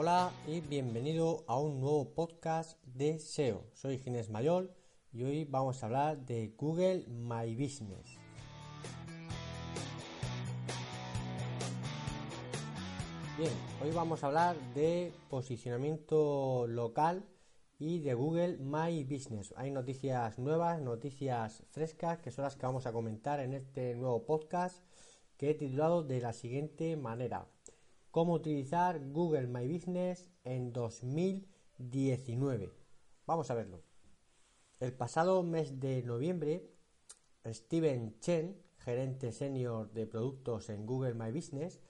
Hola y bienvenido a un nuevo podcast de SEO. Soy Ginés Mayol y hoy vamos a hablar de Google My Business. Bien, hoy vamos a hablar de posicionamiento local y de Google My Business. Hay noticias nuevas, noticias frescas que son las que vamos a comentar en este nuevo podcast que he titulado de la siguiente manera. Cómo utilizar Google My Business en 2019. Vamos a verlo. El pasado mes de noviembre, Steven Chen, gerente senior de productos en Google My Business,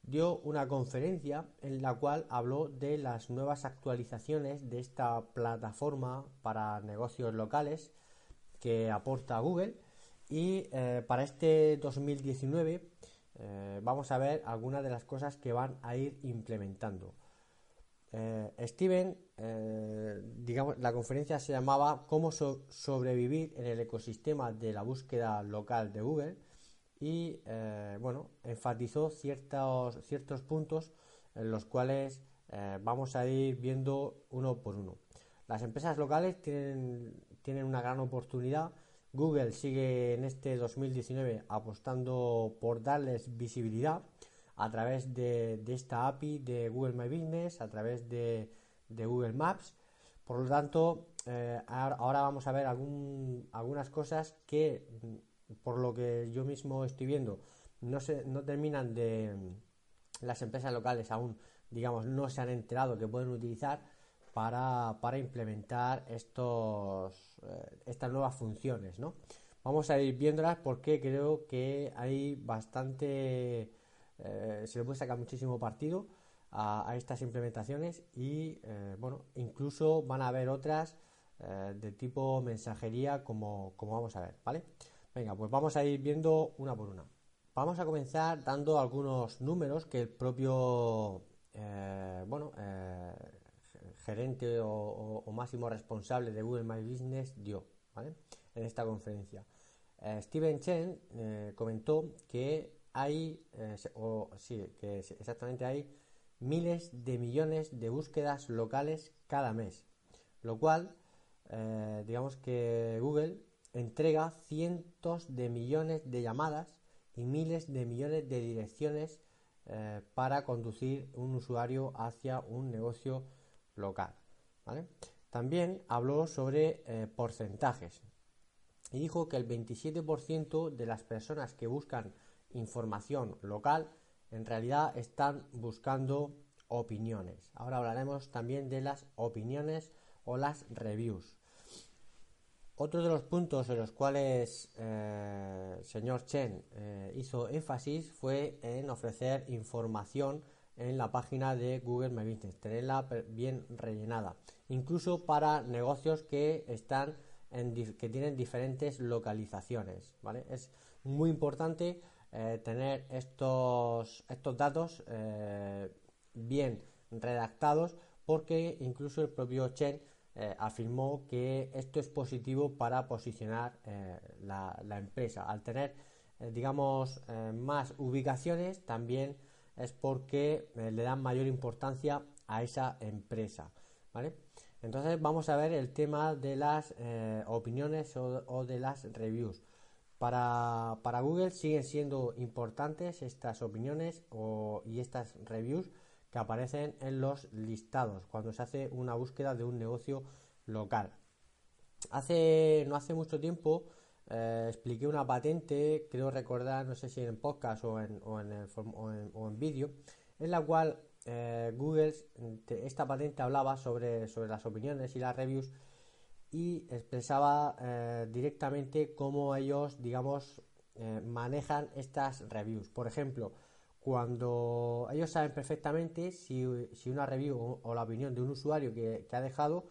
dio una conferencia en la cual habló de las nuevas actualizaciones de esta plataforma para negocios locales que aporta Google y eh, para este 2019 eh, vamos a ver algunas de las cosas que van a ir implementando. Eh, Steven, digamos, la conferencia se llamaba Cómo sobrevivir en el ecosistema de la búsqueda local de Google y eh, bueno, enfatizó ciertos, ciertos puntos en los cuales eh, vamos a ir viendo uno por uno. Las empresas locales tienen, tienen una gran oportunidad. Google sigue en este 2019 apostando por darles visibilidad a través de, esta API de Google My Business, a través de, Google Maps. Por lo tanto, eh, ahora vamos a ver algún, algunas cosas que por lo que yo mismo estoy viendo, no, se, no terminan de. Las empresas locales aún, digamos, no se han enterado que pueden utilizar para, implementar estos, eh, estas nuevas funciones, ¿no? Vamos a ir viéndolas porque creo que hay bastante. Eh, se le puede sacar muchísimo partido a, estas implementaciones y, eh, bueno, incluso van a haber otras de tipo mensajería como, como vamos a ver, ¿vale? Venga, pues vamos a ir viendo una por una. Vamos a comenzar dando algunos números que el propio bueno, gerente o, máximo responsable de Google My Business dio en esta conferencia. Eh, Steven Chen comentó que hay, o sí, que exactamente hay miles de millones de búsquedas locales cada mes, lo cual, digamos que Google entrega cientos de millones de llamadas y miles de millones de direcciones eh, para conducir un usuario hacia un negocio local. También habló sobre eh, porcentajes y dijo que el 27% de las personas que buscan información local en realidad están buscando opiniones. Ahora hablaremos también de las opiniones o las reviews. Otro de los puntos en los cuales el eh, señor Chen eh, hizo énfasis fue en ofrecer información en la página de Google My Business, tenerla bien rellenada, incluso para negocios que están en que tienen diferentes localizaciones, ¿vale? Es muy importante eh, tener estos estos datos bien redactados porque incluso el propio Chen eh, afirmó que esto es positivo para posicionar eh, la, empresa. Al tener, eh, digamos, más ubicaciones, también es porque le dan mayor importancia a esa empresa. Entonces vamos a ver el tema de las opiniones o, de las reviews. Para, para, Google siguen siendo importantes estas opiniones y estas reviews que aparecen en los listados cuando se hace una búsqueda de un negocio local. Hace, no hace mucho tiempo eh, expliqué una patente, creo recordar, no sé si en podcast o en, o en, en, vídeo, en la cual eh, Google, esta patente hablaba sobre, sobre las opiniones y las reviews y expresaba eh, directamente cómo ellos, digamos, manejan estas reviews. Por ejemplo, cuando ellos saben perfectamente si, una review o, la opinión de un usuario que, ha dejado,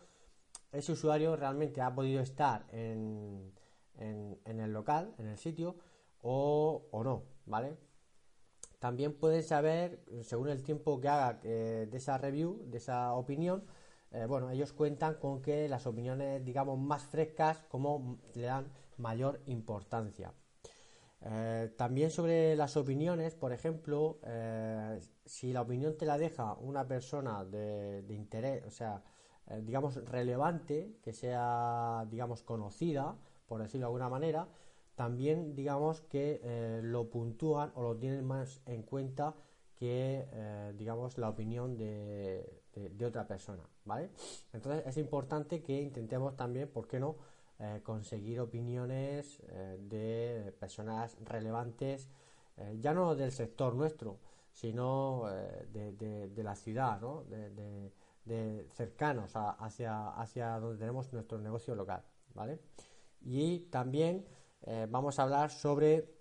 ese usuario realmente ha podido estar en, en, el local, en el sitio, o, o, no, ¿vale? También pueden saber, según el tiempo que haga de esa review, de esa opinión, eh, bueno, ellos cuentan con que las opiniones, digamos, más frescas, como le dan mayor importancia. Eh, también sobre las opiniones, por ejemplo, eh, si la opinión te la deja una persona de, interés, o sea, digamos, relevante, que sea, digamos, conocida, por decirlo de alguna manera, también, digamos, que lo puntúan o lo tienen más en cuenta que, digamos, la opinión de, de, otra persona, ¿vale? Entonces es importante que intentemos también, ¿por qué no?, eh, conseguir opiniones eh, de personas relevantes, eh, ya no del sector nuestro, sino de, de, la ciudad, ¿no? de, cercanos hacia, hacia donde tenemos nuestro negocio local, ¿vale? Y también vamos a hablar sobre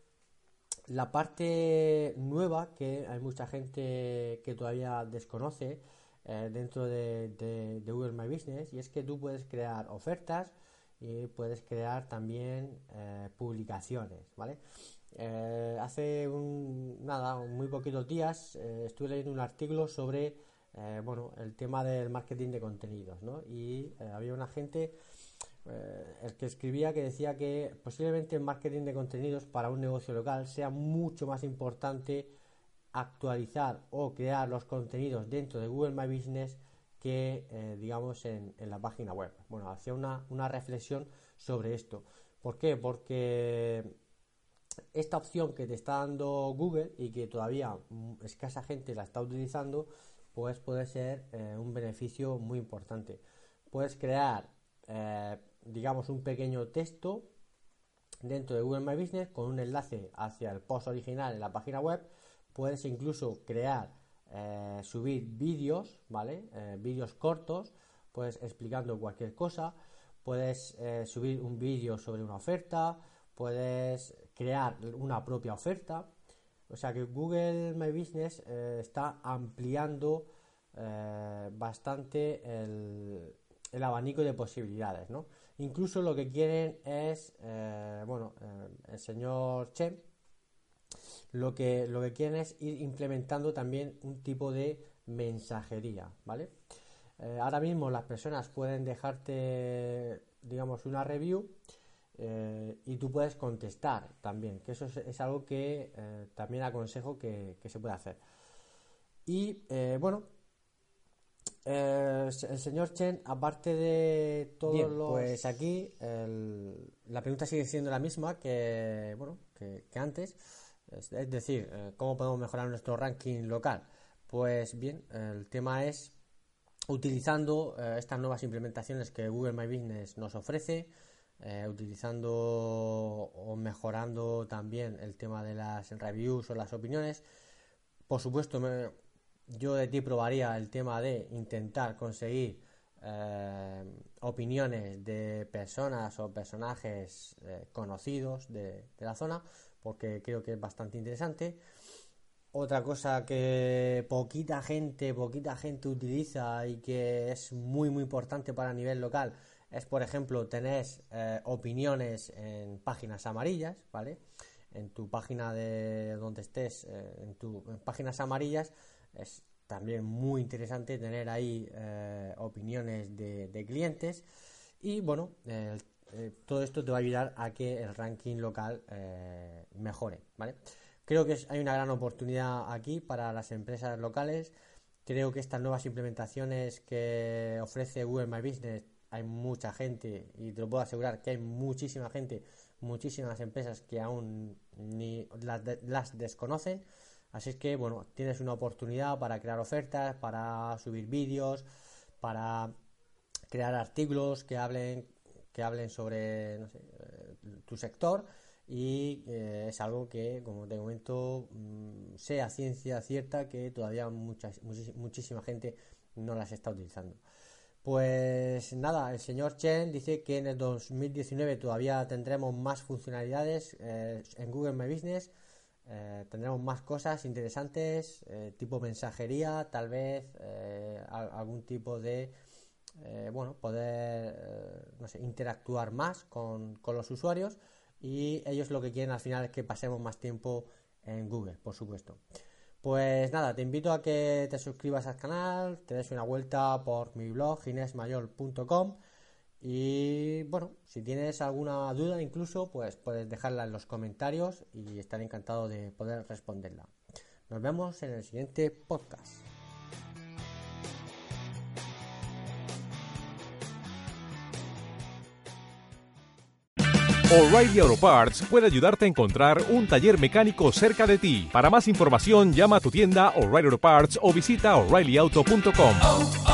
la parte nueva que hay mucha gente que todavía desconoce, eh, dentro de, Google My Business y es que tú puedes crear ofertas y puedes crear también eh, publicaciones, ¿vale? Eh, hace un, nada, muy poquitos días estuve leyendo un artículo sobre bueno, el tema del marketing de contenidos, ¿no? Y había una gente el que escribía que decía que posiblemente el marketing de contenidos para un negocio local sea mucho más importante actualizar o crear los contenidos dentro de Google My Business que eh, digamos en, la página web. Bueno, hacía una, una reflexión sobre esto. ¿Por qué? Porque esta opción que te está dando Google y que todavía escasa gente la está utilizando, pues puede ser eh, un beneficio muy importante. Puedes crear, eh, digamos, un pequeño texto dentro de Google My Business con un enlace hacia el post original en la página web puedes incluso crear, eh, subir vídeos, ¿vale? Eh, vídeos cortos, puedes explicando cualquier cosa, puedes eh, subir un vídeo sobre una oferta, puedes crear una propia oferta. O sea que Google My Business está ampliando bastante el, el, abanico de posibilidades, ¿no? Incluso lo que quieren es, bueno, el señor Chen, lo que, lo que quieren es ir implementando también un tipo de mensajería, ¿vale? Eh, ahora mismo las personas pueden dejarte, digamos, una review eh, y tú puedes contestar también, que eso es, algo que eh, también aconsejo que, se puede hacer. Y bueno, el señor Chen, aparte de todo lo Pues aquí la pregunta sigue siendo la misma que, bueno, que antes. Es, decir, eh, ¿cómo podemos mejorar nuestro ranking local? Pues bien, el tema es utilizando eh, estas nuevas implementaciones que Google My Business nos ofrece, eh, utilizando o mejorando también el tema de las reviews o las opiniones. Por supuesto, yo de ti probaría el tema de intentar conseguir opiniones de personas o personajes conocidos de, la zona porque creo que es bastante interesante. Otra cosa que poquita gente, poquita gente utiliza y que es muy muy importante para nivel local es, por ejemplo, tener eh, opiniones en páginas amarillas, ¿vale? En tu página de donde estés, eh, en tus páginas amarillas, es también muy interesante tener ahí eh, opiniones de, de, clientes. Y bueno, eh, todo esto te va a ayudar a que el ranking local eh, mejore, ¿vale? Creo que hay una gran oportunidad aquí para las empresas locales. Creo que estas nuevas implementaciones que ofrece Google My Business hay mucha gente y te lo puedo asegurar que hay muchísima gente, muchísimas empresas que aún ni las, las desconocen. Así es que, bueno, tienes una oportunidad para crear ofertas, para subir vídeos, para crear artículos que hablen que hablen sobre no sé, eh, tu sector y eh, es algo que, como te comento, mm, sea ciencia cierta que todavía mucha, muchísima gente no las está utilizando. Pues nada, el señor Chen dice que en el 2019 todavía tendremos más funcionalidades eh, en Google My Business, eh, tendremos más cosas interesantes, eh, tipo mensajería, tal vez algún tipo de, bueno, poder, no sé, interactuar más con, con los usuarios y ellos lo que quieren al final es que pasemos más tiempo en Google, por supuesto. Pues nada, te invito a que te suscribas al canal, te des una vuelta por mi blog ginesmayor.com y bueno, si tienes alguna duda incluso, pues puedes dejarla en los comentarios y estaré encantado de poder responderla. Nos vemos en el siguiente podcast. O'Reilly Auto Parts puede ayudarte a encontrar un taller mecánico cerca de ti. Para más información, llama a tu tienda O'Reilly Auto Parts o visita oreillyauto.com.